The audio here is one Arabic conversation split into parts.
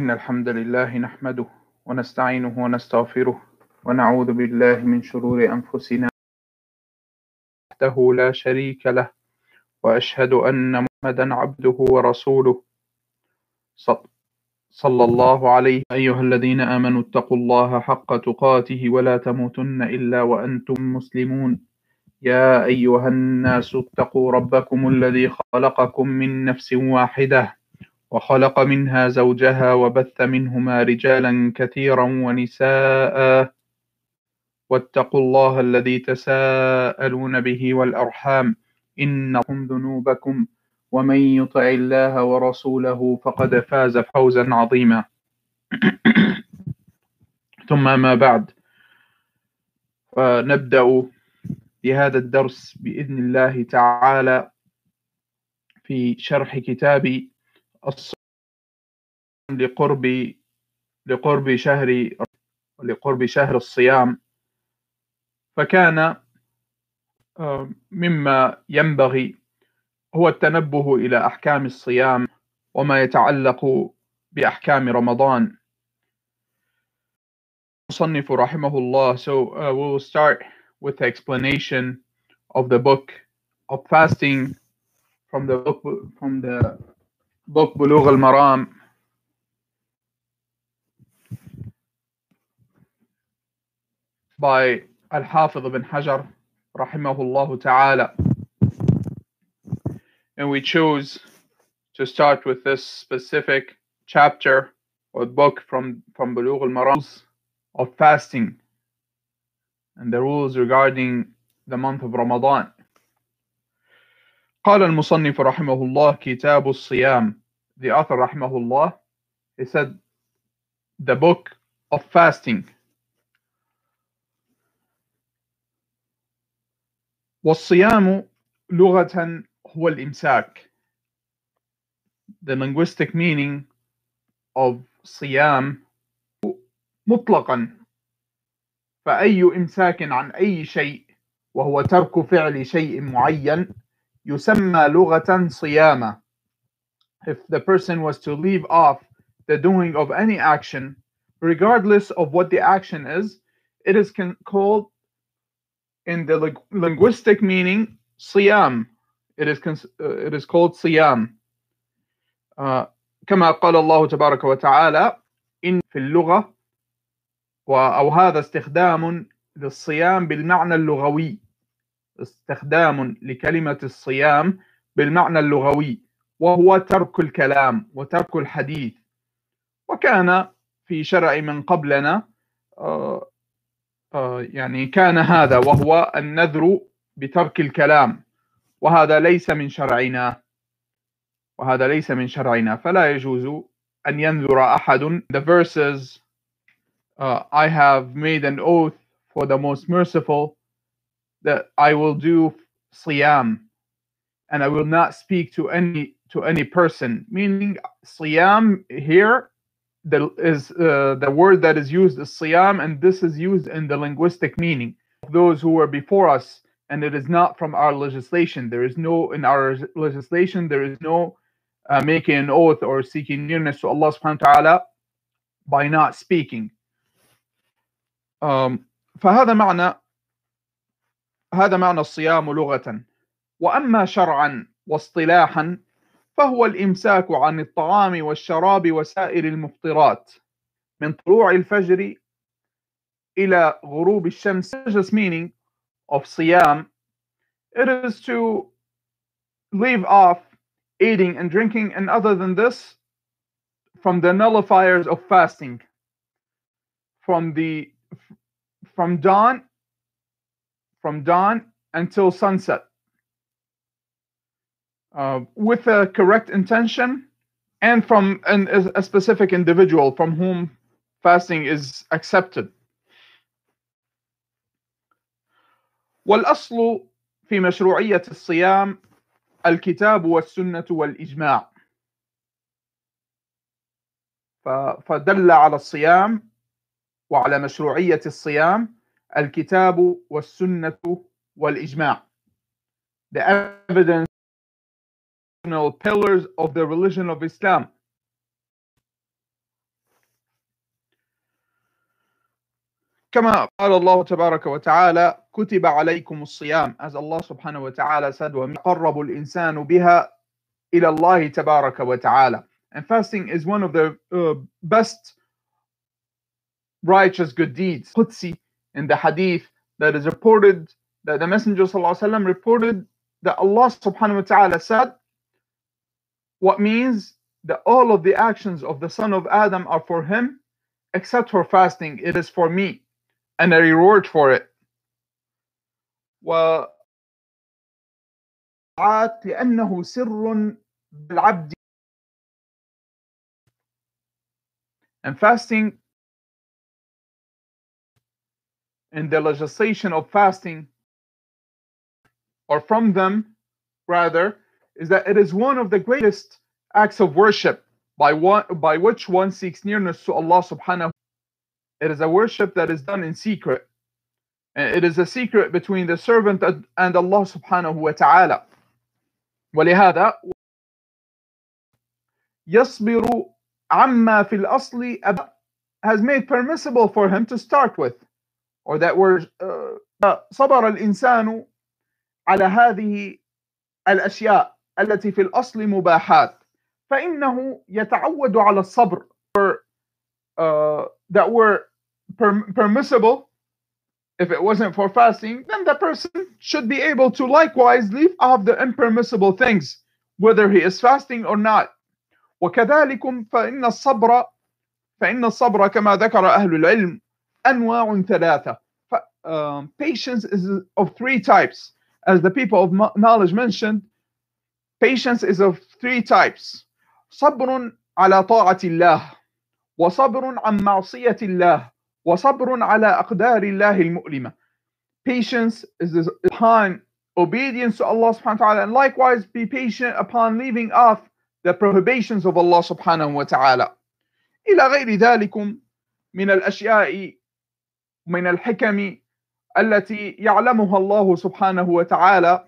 إن الحمد لله نحمده ونستعينه ونستغفره ونعوذ بالله من شرور أنفسنا وحده لا شريك له وأشهد أن محمدا عبده ورسوله صلى الله عليه أيها الذين آمنوا اتقوا الله حق تقاته ولا تموتن إلا وأنتم مسلمون. يا أيها الناس اتقوا ربكم الذي خلقكم من نفس واحدة. وخلق منها زوجها وبث منهما رجالا كثيرا ونساء. واتقوا الله الذي تساءلون به والأرحام. إنكم ذنوبكم ومن يطع الله ورسوله فقد فاز فوزا عظيما. ثم ما بعد. فنبدأ بهذا الدرس بإذن الله تعالى في شرح كتاب لقرب لقرب شهر لقرب شهر الصيام. فكان آه، مما ينبغي هو التنبه إلى أحكام الصيام وما يتعلق بأحكام رمضان. المصنف رحمه الله so uh, we will start with the explanation of the book of fasting from the book from the book بلوغ المرام by Al-Hafiz ibn Hajar rahimahullah ta'ala and we chose to start with this specific chapter or book from from Bulugh al-Maram of fasting and the rules regarding the month of Ramadan قال المصنف رحمه الله كتاب الصيام The author الله he said the book of fasting والصيام لغة هو الإمساك. The linguistic meaning of صيام مطلقا. فأي إمساك عن أي شيء وهو ترك فعل شيء معين يسمى لغة صيامة. if the person was to leave off the doing of any action regardless of what the action is it is con- called in the ling- linguistic meaning صيام it is cons- uh, it is called صيام uh, كما قال الله تبارك وتعالى إن في اللغة و- أو هذا استخدام للصيام بالمعنى اللغوي استخدام لكلمة الصيام بالمعنى اللغوي وهو ترك الكلام وترك الحديث. وكان في شرع من قبلنا آه، آه، يعني كان هذا وهو النذر بترك الكلام. وهذا ليس من شرعنا. وهذا ليس من شرعنا. فلا يجوز أن ينذر أحد. The verses uh, I have made an oath for the most merciful that I will do siyam and I will not speak to any to any person meaning siyam here the is uh, the word that is used is siyam and this is used in the linguistic meaning those who were before us and it is not from our legislation there is no in our legislation there is no uh, making an oath or seeking nearness to Allah subhanahu wa ta'ala by not speaking um, فهذا معنى هذا معنى الصيام لغة وأما شرعا واصطلاحا فهو الإمساك عن الطعام والشراب وسائر المفطرات من طلوع الفجر إلى غروب الشمس religious meaning of صيام it is to leave off eating and drinking and other than this from the nullifiers of fasting from the from dawn from dawn until sunset Uh, with a correct intention and from an, a specific individual from whom fasting is accepted. والأصل في مشروعية الصيام الكتاب والسنة والإجماع. فدل على الصيام وعلى مشروعية الصيام الكتاب والسنة والإجماع. The evidence pillars of the religion of Islam. كما قال الله تبارك وتعالى كتب عليكم الصيام as Allah subhanahu wa ta'ala said وَمَقَرَّبُ الْإِنسَانُ بِهَا إِلَى اللَّهِ تَبَارَكَ وَتَعَالَى and fasting is one of the uh, best righteous good deeds Qudsi in the hadith that is reported that the messenger sallallahu alaihi wasallam reported that Allah subhanahu wa ta'ala said what means that all of the actions of the son of Adam are for him except for fasting it is for me and a reward for it و لأنه سر بالعبد and fasting and the legislation of fasting or from them rather is that it is one of the greatest acts of worship by one by which one seeks nearness to Allah subhanahu it is a worship that is done in secret it is a secret between the servant and Allah subhanahu wa ta'ala ولهذا يصبر عما في الأصل has made permissible for him to start with or that word uh, صبر الإنسان على هذه الأشياء التي في الأصل مباحات فإنه يتعود على الصبر uh, that were permissible if it wasn't for fasting then the person should be able to likewise leave off the impermissible things whether he is fasting or not وكذلك فإن الصبر فإن الصبر كما ذكر أهل العلم أنواع ثلاثة um, patience is of three types as the people of knowledge mentioned patience is of three types صبر على طاعة الله وصبر عن معصية الله وصبر على أقدار الله المؤلمة patience is upon obedience to Allah subhanahu wa ta'ala and likewise be patient upon leaving off the prohibitions of Allah subhanahu wa ta'ala إلى غير ذلك من الأشياء من الحكم التي يعلمها الله سبحانه وتعالى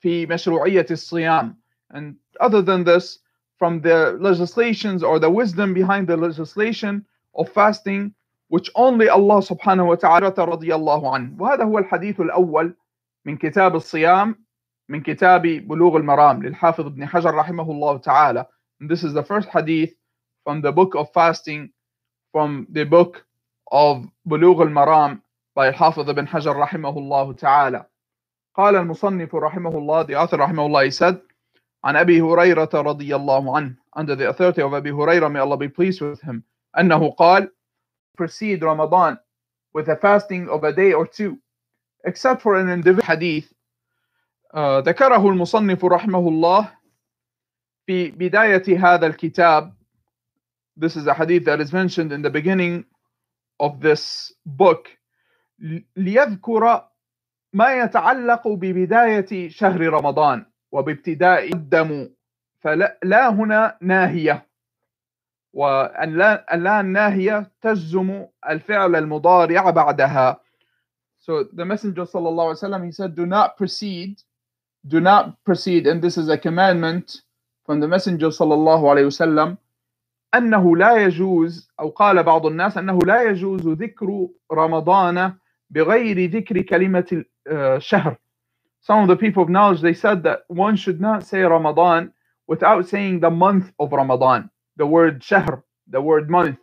في مشروعية الصيام and other than this from the legislations or the wisdom behind the legislation of fasting which only Allah سبحانه وتعالى رضي الله عنه وهذا هو الحديث الأول من كتاب الصيام من كتاب بلوغ المرام للحافظ ابن حجر رحمه الله تعالى and this is the first hadith from the book of fasting from the book of بلوغ المرام by الحافظ ابن حجر رحمه الله تعالى قال المصنف رحمه الله the author رحمه الله he said عن أبي هريرة رضي الله عنه under the authority of أبي هريرة may Allah be pleased with him أنه قال precede Ramadan with a fasting of a day or two except for an individual hadith uh, ذكره المصنف رحمه الله في بداية هذا الكتاب this is a hadith that is mentioned in the beginning of this book ليذكر ما يتعلق ببداية شهر رمضان وبابتداء الدم فلا هنا ناهية. وأن لا, الناهية تجزم الفعل المضارع بعدها. So the Messenger صلى الله عليه وسلم he said do not proceed. Do not proceed. And this is a commandment from the Messenger صلى الله عليه وسلم. أنه لا يجوز أو قال بعض الناس أنه لا يجوز ذكر رمضان بغير ذكر كلمة الشهر Some of the people of knowledge they said that one should not say Ramadan without saying the month of Ramadan the word شهر the word month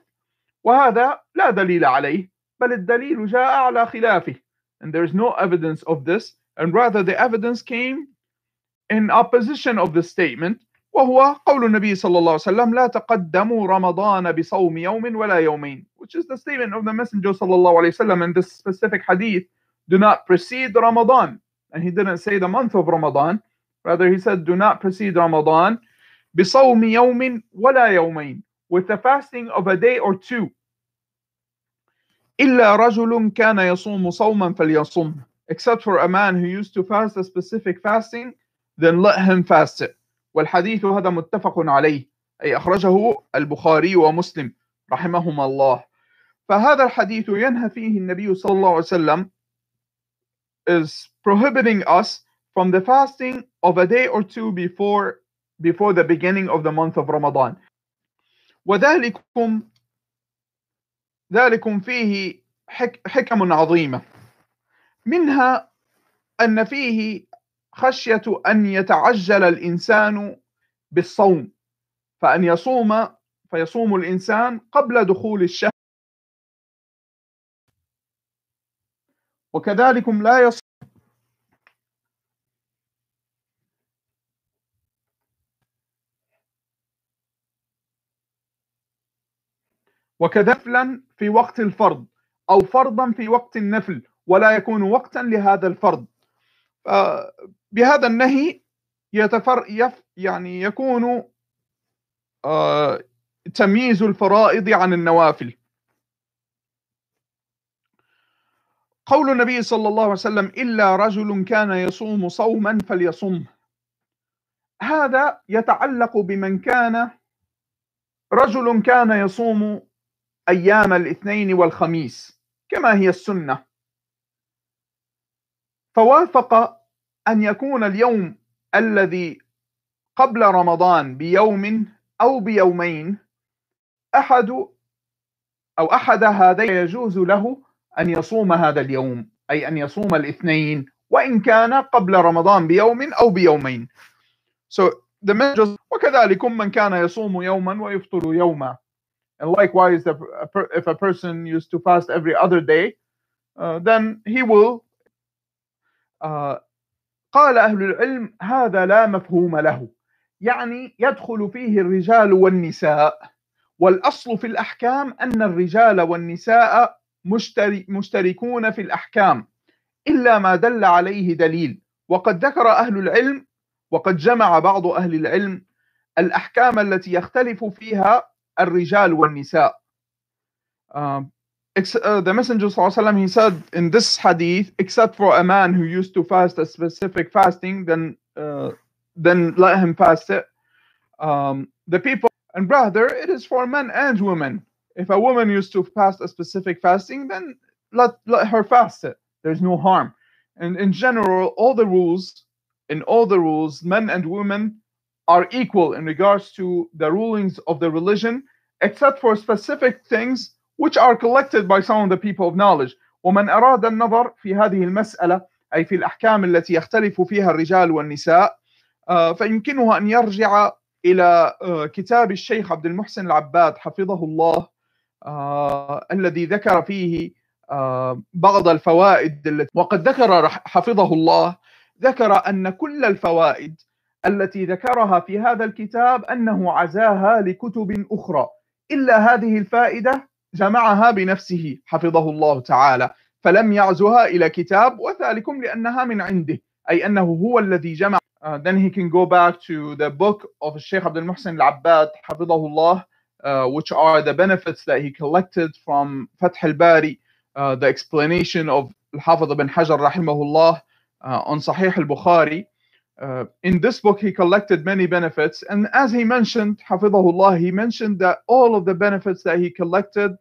وهذا لا دليل عليه بل الدليل جاء على خلافه and there is no evidence of this and rather the evidence came in opposition of the statement وهو قول النبي صلى الله عليه وسلم لا تقدموا رمضان بصوم يوم ولا يومين which is the statement of the messenger صلى الله عليه وسلم in this specific hadith do not precede Ramadan and he didn't say the month of Ramadan rather he said do not precede Ramadan بصوم يوم ولا يومين with the fasting of a day or two إلا رجل كان يصوم صوما فليصم except for a man who used to fast a specific fasting then let him fast it والحديث هذا متفق عليه أي أخرجه البخاري ومسلم رحمهما الله. فهذا الحديث ينهى فيه النبي صلى الله عليه وسلم is prohibiting us from the fasting of a day or two before before the beginning of the month of Ramadan. وذلكم ذلكم فيه حكم عظيمة. منها أن فيه خشية أن يتعجل الإنسان بالصوم فأن يصوم فيصوم الإنسان قبل دخول الشهر. وكذلك لا يصوم وكذلك في وقت الفرض أو فرضا في وقت النفل ولا يكون وقتا لهذا الفرض. بهذا النهي يتفر يف يعني يكون آه، تمييز الفرائض عن النوافل. قول النبي صلى الله عليه وسلم إلا رجل كان يصوم صوما فليصم. هذا يتعلق بمن كان رجل كان يصوم أيام الاثنين والخميس كما هي السنة. فوافق أن يكون اليوم الذي قبل رمضان بيوم أو بيومين أحد أو أحد هذين يجوز له أن يصوم هذا اليوم أي أن يصوم الاثنين وإن كان قبل رمضان بيوم أو بيومين. So the message وكذلك من كان يصوم يوما ويفطر يوما. And likewise if a, if a person used to fast every other day uh, then he will uh, قال أهل العلم هذا لا مفهوم له. يعني يدخل فيه الرجال والنساء والأصل في الأحكام أن الرجال والنساء مشتركون في الأحكام إلا ما دل عليه دليل. وقد ذكر أهل العلم وقد جمع بعض أهل العلم الأحكام التي يختلف فيها الرجال والنساء. uh, uh, the Messenger وسلم, he said in this hadith except for a man who used to fast a specific fasting then uh, then let him fast it um, the people and brother it is for men and women if a woman used to fast a specific fasting, then let, let her fast it. There's no harm. And in general, all the rules, in all the rules, men and women are equal in regards to the rulings of the religion, except for specific things which are collected by some of the people of knowledge. ومن أراد النظر في هذه المسألة أي في الأحكام التي يختلف فيها الرجال والنساء فيمكنه أن يرجع إلى كتاب الشيخ عبد المحسن العباد حفظه الله آه الذي ذكر فيه آه بعض الفوائد التي وقد ذكر حفظه الله ذكر أن كل الفوائد التي ذكرها في هذا الكتاب أنه عزاها لكتب أخرى إلا هذه الفائدة جمعها بنفسه حفظه الله تعالى فلم يعزها إلى كتاب وذلكم لأنها من عنده أي أنه هو الذي جمع uh, then he can go back to the book of Sheikh Abdul Muhsin al-Abbad حفظه الله Uh, which are the benefits that he collected from Fath al-Bari, uh, the explanation of Al-Hafidh ibn Hajar rahimahullah uh, on Sahih al-Bukhari. Uh, in this book, he collected many benefits, and as he mentioned, Hafidahullah, he mentioned that all of the benefits that he collected,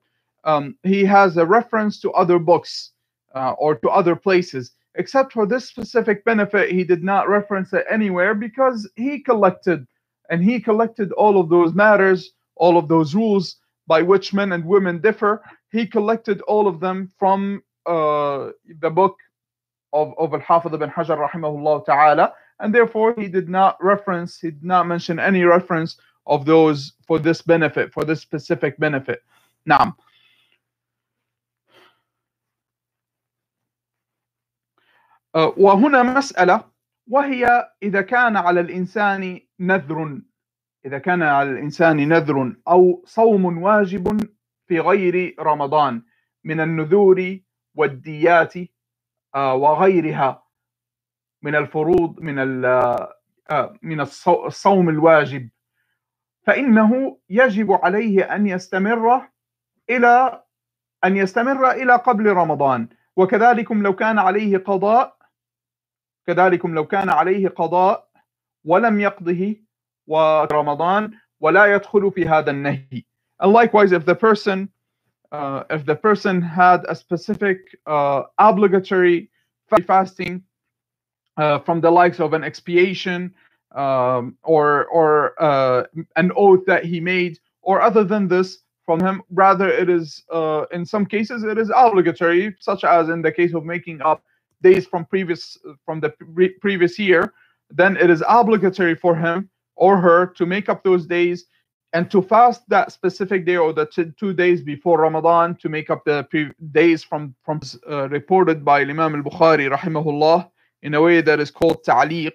um, he has a reference to other books uh, or to other places. Except for this specific benefit, he did not reference it anywhere because he collected and he collected all of those matters all of those rules by which men and women differ, he collected all of them from uh, the book of, of Al-Hafidh ibn Hajar rahimahullah ta'ala, and therefore he did not reference, he did not mention any reference of those for this benefit, for this specific benefit. Now, وهنا مسألة وهي إذا كان على الإنسان نذر إذا كان على الإنسان نذر أو صوم واجب في غير رمضان من النذور والديات آه، وغيرها من الفروض من آه، من الصوم الواجب. فإنه يجب عليه أن يستمر إلى أن يستمر إلى قبل رمضان. وكذلكم لو كان عليه قضاء كذلكم لو كان عليه قضاء ولم يقضه ورمضان ولا يدخل في هذا النهي and likewise if the person uh, if the person had a specific uh, obligatory fasting uh, from the likes of an expiation um, or or uh, an oath that he made or other than this from him. Rather, it is uh, in some cases it is obligatory, such as in the case of making up days from previous from the pre previous year. Then it is obligatory for him or her to make up those days and to fast that specific day or the two days before Ramadan to make up the days from from uh, reported by Imam al-Bukhari rahimahullah in a way that is called ta'liq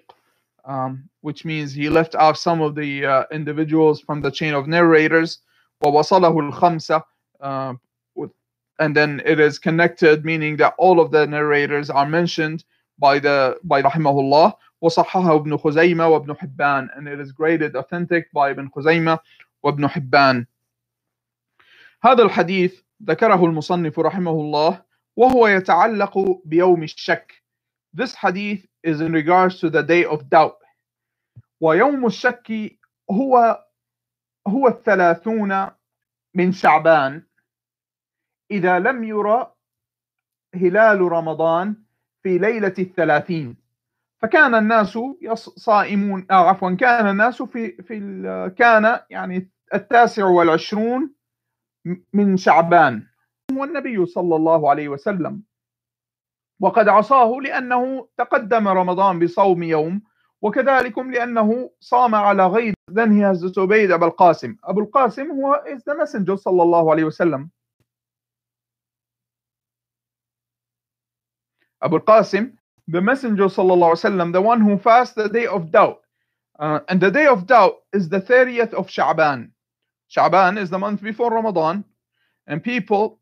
um, which means he left off some of the uh, individuals from the chain of narrators وَوَصَلَهُ الْخَمْسَةِ uh, and then it is connected meaning that all of the narrators are mentioned by the by rahimahullah وصححه ابن خزيمة وابن حبان and it is graded authentic by Ibn خزيمة وابن حبان هذا الحديث ذكره المصنف رحمه الله وهو يتعلق بيوم الشك This hadith is in regards to the day of doubt ويوم الشك هو هو الثلاثون من شعبان إذا لم يرى هلال رمضان في ليلة الثلاثين. فكان الناس صائمون آه عفوا كان الناس في في كان يعني التاسع والعشرون من شعبان. والنبي صلى الله عليه وسلم. وقد عصاه لأنه تقدم رمضان بصوم يوم وكذلك لأنه صام على غير then he has أبا القاسم. أبو القاسم هو messenger صلى الله عليه وسلم. أبو القاسم the messenger صلى الله عليه وسلم the one who fasts the day of doubt uh, and the day of doubt is the 30th of Sha'ban Sha'ban is the month before Ramadan and people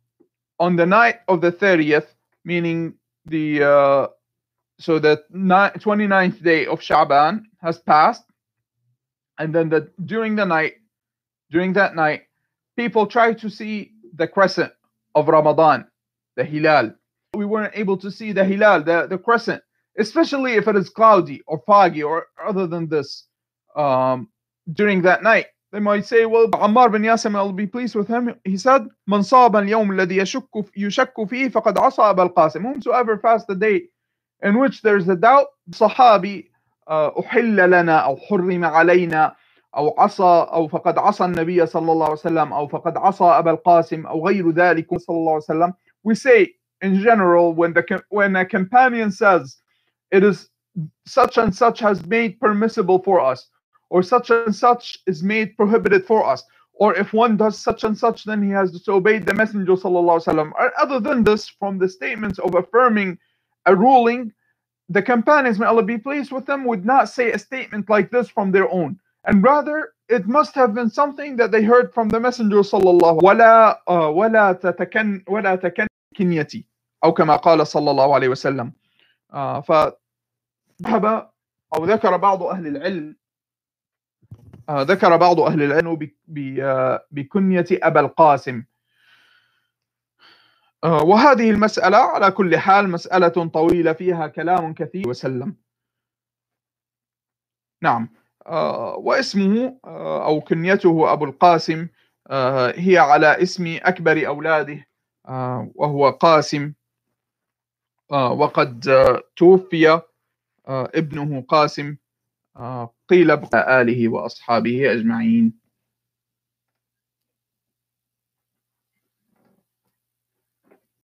on the night of the 30th meaning the uh, so the 29th day of Sha'ban has passed and then the during the night during that night people try to see the crescent of Ramadan the hilal we weren't able to see the hilal the, the crescent especially if it is cloudy or foggy or other than this um, during that night they might say, well, Ammar bin Yasim, I'll be pleased with him. He said, من صاب اليوم الذي يشك يشك فيه فقد عصى أبا القاسم. Whomsoever fasts the day in which there's a doubt, صحابي أحل لنا أو حرم علينا أو عصى أو فقد عصى النبي صلى الله عليه وسلم أو فقد عصى أبا القاسم أو غير ذلك صلى الله عليه وسلم. We say in general when the when a companion says it is such and such has made permissible for us or such and such is made prohibited for us or if one does such and such then he has disobeyed the messenger sallallahu other than this from the statements of affirming a ruling the companions may allah be pleased with them would not say a statement like this from their own. And rather it must have been something that they heard from the messenger sallallahu alaihi تكنيتي أو كما قال صلى الله عليه وسلم. فذهب أو ذكر بعض أهل العلم ذكر بعض أهل العلم بكنية أبا القاسم. وهذه المسألة على كل حال مسألة طويلة فيها كلام كثير. وسلم. نعم. واسمه أو كنيته أبو القاسم هي على اسم أكبر أولاده. وهو قاسم. وقد توفي ابنه قاسم. قيل آله وأصحابه أجمعين.